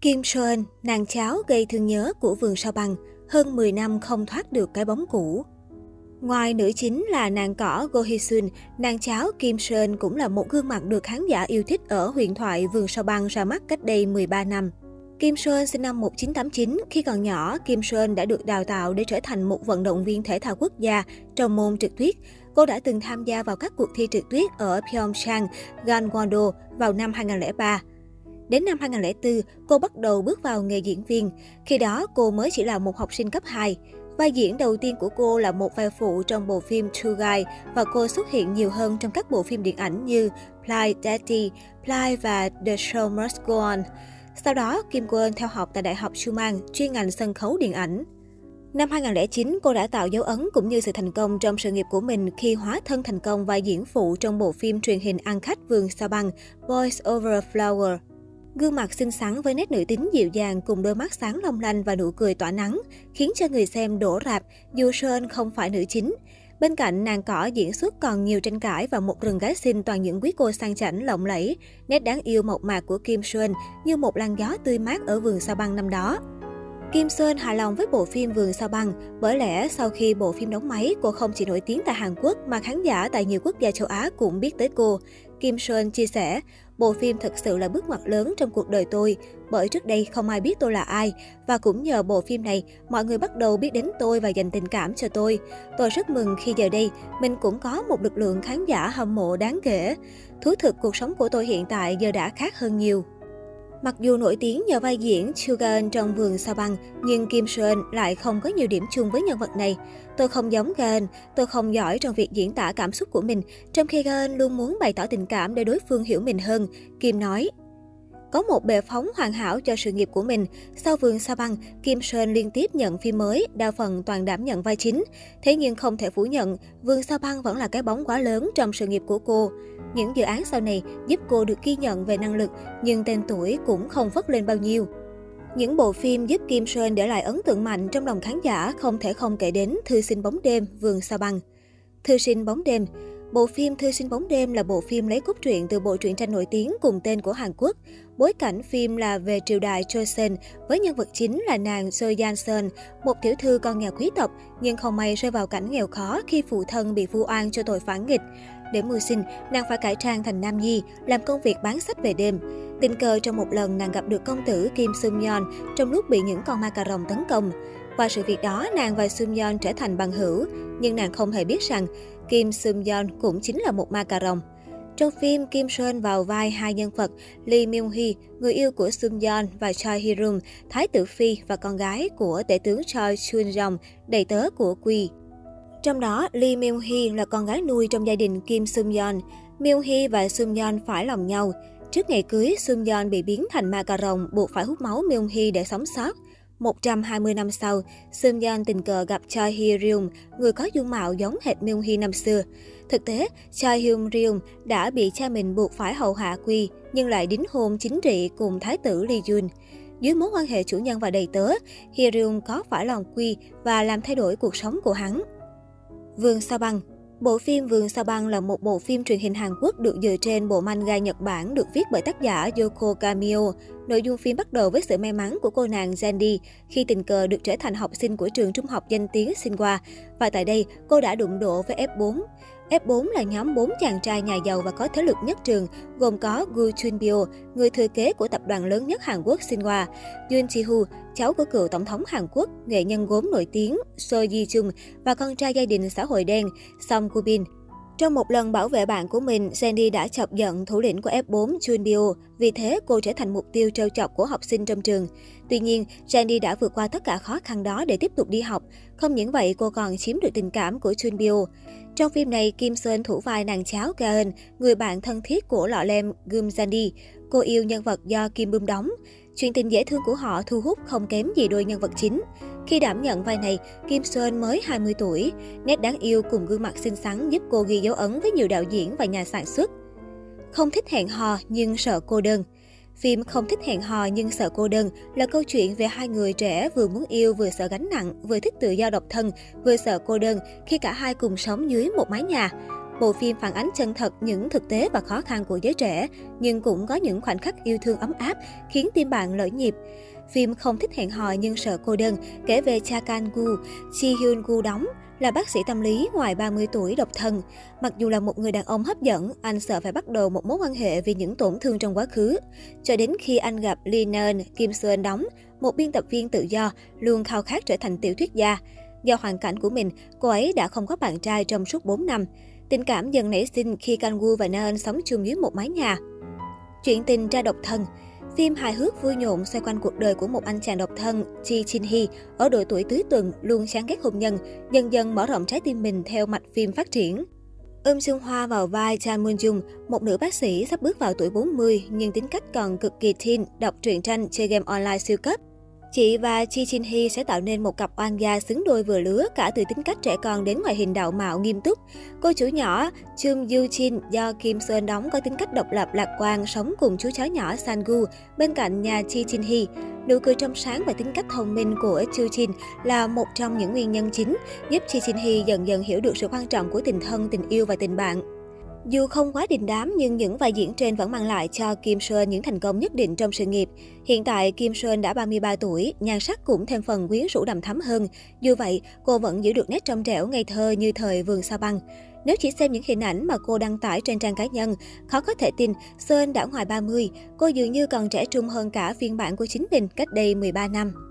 Kim Seon, nàng cháu gây thương nhớ của vườn sao băng, hơn 10 năm không thoát được cái bóng cũ. Ngoài nữ chính là nàng cỏ Go Hee Sun, nàng cháu Kim Seon cũng là một gương mặt được khán giả yêu thích ở huyền thoại Vườn sao băng ra mắt cách đây 13 năm. Kim Seon sinh năm 1989, khi còn nhỏ, Kim Seon đã được đào tạo để trở thành một vận động viên thể thao quốc gia trong môn trượt tuyết. Cô đã từng tham gia vào các cuộc thi trượt tuyết ở Pyeongchang, Gangwon-do vào năm 2003. Đến năm 2004, cô bắt đầu bước vào nghề diễn viên. Khi đó, cô mới chỉ là một học sinh cấp 2. Vai diễn đầu tiên của cô là một vai phụ trong bộ phim True Guy và cô xuất hiện nhiều hơn trong các bộ phim điện ảnh như Ply Daddy, Ply và The Show Must Go On. Sau đó, Kim Quân theo học tại Đại học Schumann, chuyên ngành sân khấu điện ảnh. Năm 2009, cô đã tạo dấu ấn cũng như sự thành công trong sự nghiệp của mình khi hóa thân thành công vai diễn phụ trong bộ phim truyền hình ăn khách vườn Sao Băng, Voice Over a Flower. Gương mặt xinh xắn với nét nữ tính dịu dàng cùng đôi mắt sáng long lanh và nụ cười tỏa nắng, khiến cho người xem đổ rạp dù Sơn không phải nữ chính. Bên cạnh nàng cỏ diễn xuất còn nhiều tranh cãi và một rừng gái xinh toàn những quý cô sang chảnh lộng lẫy. Nét đáng yêu mộc mạc của Kim Xuân như một làn gió tươi mát ở vườn sao băng năm đó. Kim Sơn hài lòng với bộ phim Vườn sao băng, bởi lẽ sau khi bộ phim đóng máy, cô không chỉ nổi tiếng tại Hàn Quốc mà khán giả tại nhiều quốc gia châu Á cũng biết tới cô. Kim Sơn chia sẻ, bộ phim thực sự là bước ngoặt lớn trong cuộc đời tôi, bởi trước đây không ai biết tôi là ai. Và cũng nhờ bộ phim này, mọi người bắt đầu biết đến tôi và dành tình cảm cho tôi. Tôi rất mừng khi giờ đây, mình cũng có một lực lượng khán giả hâm mộ đáng kể. Thú thực cuộc sống của tôi hiện tại giờ đã khác hơn nhiều. Mặc dù nổi tiếng nhờ vai diễn Chugan trong vườn sao băng, nhưng Kim Seon lại không có nhiều điểm chung với nhân vật này. Tôi không giống Gaen, tôi không giỏi trong việc diễn tả cảm xúc của mình, trong khi Gaen luôn muốn bày tỏ tình cảm để đối phương hiểu mình hơn, Kim nói. Có một bệ phóng hoàn hảo cho sự nghiệp của mình, sau vườn sa băng, Kim Sơn liên tiếp nhận phim mới, đa phần toàn đảm nhận vai chính. Thế nhưng không thể phủ nhận, vườn sa băng vẫn là cái bóng quá lớn trong sự nghiệp của cô. Những dự án sau này giúp cô được ghi nhận về năng lực, nhưng tên tuổi cũng không vất lên bao nhiêu. Những bộ phim giúp Kim Sơn để lại ấn tượng mạnh trong lòng khán giả không thể không kể đến Thư sinh bóng đêm, Vườn sao băng. Thư sinh bóng đêm Bộ phim Thư sinh bóng đêm là bộ phim lấy cốt truyện từ bộ truyện tranh nổi tiếng cùng tên của Hàn Quốc. Bối cảnh phim là về triều đại Joseon, với nhân vật chính là nàng Seo Yan Seon, một tiểu thư con nhà quý tộc, nhưng không may rơi vào cảnh nghèo khó khi phụ thân bị vu oan cho tội phản nghịch. Để mưu sinh, nàng phải cải trang thành nam nhi, làm công việc bán sách về đêm. Tình cờ trong một lần nàng gặp được công tử Kim Sung Yeon trong lúc bị những con ma cà rồng tấn công. Qua sự việc đó, nàng và Sum Yeon trở thành bằng hữu, nhưng nàng không hề biết rằng Kim Sum Yeon cũng chính là một ma cà rồng. Trong phim, Kim Sơn vào vai hai nhân vật Lee Myung Hee, người yêu của Sum Yeon và Choi Hee Rum, thái tử phi và con gái của tể tướng Choi Chun Jong, đầy tớ của Quy. Trong đó, Lee Myung Hee là con gái nuôi trong gia đình Kim Sum Yeon. Myung Hee và Sum Yeon phải lòng nhau. Trước ngày cưới, Sum Yeon bị biến thành ma cà rồng, buộc phải hút máu Myung Hee để sống sót. 120 năm sau, Seung Yeon tình cờ gặp Choi Hee Ryung, người có dung mạo giống hệt Myung Hee năm xưa. Thực tế, Choi Hyun Ryung đã bị cha mình buộc phải hầu hạ Quy, nhưng lại đính hôn chính trị cùng thái tử Lee Jun. Dưới mối quan hệ chủ nhân và đầy tớ, Hee Ryung có phải lòng Quy và làm thay đổi cuộc sống của hắn. Vương Sao Băng Bộ phim Vườn Sao Băng là một bộ phim truyền hình Hàn Quốc được dựa trên bộ manga Nhật Bản được viết bởi tác giả Yoko Kamio. Nội dung phim bắt đầu với sự may mắn của cô nàng Zandy khi tình cờ được trở thành học sinh của trường trung học danh tiếng Sinwa Và tại đây, cô đã đụng độ với F4. F4 là nhóm 4 chàng trai nhà giàu và có thế lực nhất trường, gồm có Gu Chunbyo, người thừa kế của tập đoàn lớn nhất Hàn Quốc Sinhwa, Yoon Ji-hu, cháu của cựu tổng thống Hàn Quốc, nghệ nhân gốm nổi tiếng So Ji-chung và con trai gia đình xã hội đen Song Kubin. Trong một lần bảo vệ bạn của mình, Sandy đã chọc giận thủ lĩnh của F4 Junbyo, vì thế cô trở thành mục tiêu trêu chọc của học sinh trong trường. Tuy nhiên, Sandy đã vượt qua tất cả khó khăn đó để tiếp tục đi học. Không những vậy, cô còn chiếm được tình cảm của Junbyo. Trong phim này, Kim Sơn thủ vai nàng cháu Gaeun, người bạn thân thiết của lọ lem Gum Sandy. Cô yêu nhân vật do Kim Bum đóng. Chuyện tình dễ thương của họ thu hút không kém gì đôi nhân vật chính. Khi đảm nhận vai này, Kim Sơn mới 20 tuổi. Nét đáng yêu cùng gương mặt xinh xắn giúp cô ghi dấu ấn với nhiều đạo diễn và nhà sản xuất. Không thích hẹn hò nhưng sợ cô đơn. Phim Không thích hẹn hò nhưng sợ cô đơn là câu chuyện về hai người trẻ vừa muốn yêu vừa sợ gánh nặng, vừa thích tự do độc thân, vừa sợ cô đơn khi cả hai cùng sống dưới một mái nhà. Bộ phim phản ánh chân thật những thực tế và khó khăn của giới trẻ, nhưng cũng có những khoảnh khắc yêu thương ấm áp, khiến tim bạn lỡ nhịp. Phim không thích hẹn hò nhưng sợ cô đơn, kể về cha Kan Gu, Chi Hyun Gu đóng, là bác sĩ tâm lý ngoài 30 tuổi độc thân. Mặc dù là một người đàn ông hấp dẫn, anh sợ phải bắt đầu một mối quan hệ vì những tổn thương trong quá khứ. Cho đến khi anh gặp Lee Neun, Kim Seon đóng, một biên tập viên tự do, luôn khao khát trở thành tiểu thuyết gia. Do hoàn cảnh của mình, cô ấy đã không có bạn trai trong suốt 4 năm. Tình cảm dần nảy sinh khi Kangwoo và Naeun sống chung dưới một mái nhà. Chuyện tình ra độc thân Phim hài hước vui nhộn xoay quanh cuộc đời của một anh chàng độc thân, Chi Chin Hee, ở độ tuổi tứ tuần, luôn sáng ghét hôn nhân, dần dần mở rộng trái tim mình theo mạch phim phát triển. Ưm Sung Hoa vào vai Chan Moon Jung, một nữ bác sĩ sắp bước vào tuổi 40 nhưng tính cách còn cực kỳ teen, đọc truyện tranh, chơi game online siêu cấp. Chị và Chi Chin Hee sẽ tạo nên một cặp oan gia xứng đôi vừa lứa cả từ tính cách trẻ con đến ngoại hình đạo mạo nghiêm túc. Cô chủ nhỏ Chung Yu Chin do Kim Seon đóng có tính cách độc lập lạc quan, sống cùng chú chó nhỏ San Gu bên cạnh nhà Chi Chin Hee. Nụ cười trong sáng và tính cách thông minh của Chu Chin là một trong những nguyên nhân chính giúp Chi Chin Hee dần dần hiểu được sự quan trọng của tình thân, tình yêu và tình bạn. Dù không quá đình đám nhưng những vai diễn trên vẫn mang lại cho Kim Sơn những thành công nhất định trong sự nghiệp. Hiện tại Kim Sơn đã 33 tuổi, nhan sắc cũng thêm phần quyến rũ đầm thắm hơn. Dù vậy, cô vẫn giữ được nét trong trẻo ngây thơ như thời vườn sao băng. Nếu chỉ xem những hình ảnh mà cô đăng tải trên trang cá nhân, khó có thể tin Sơn đã ngoài 30, cô dường như còn trẻ trung hơn cả phiên bản của chính mình cách đây 13 năm.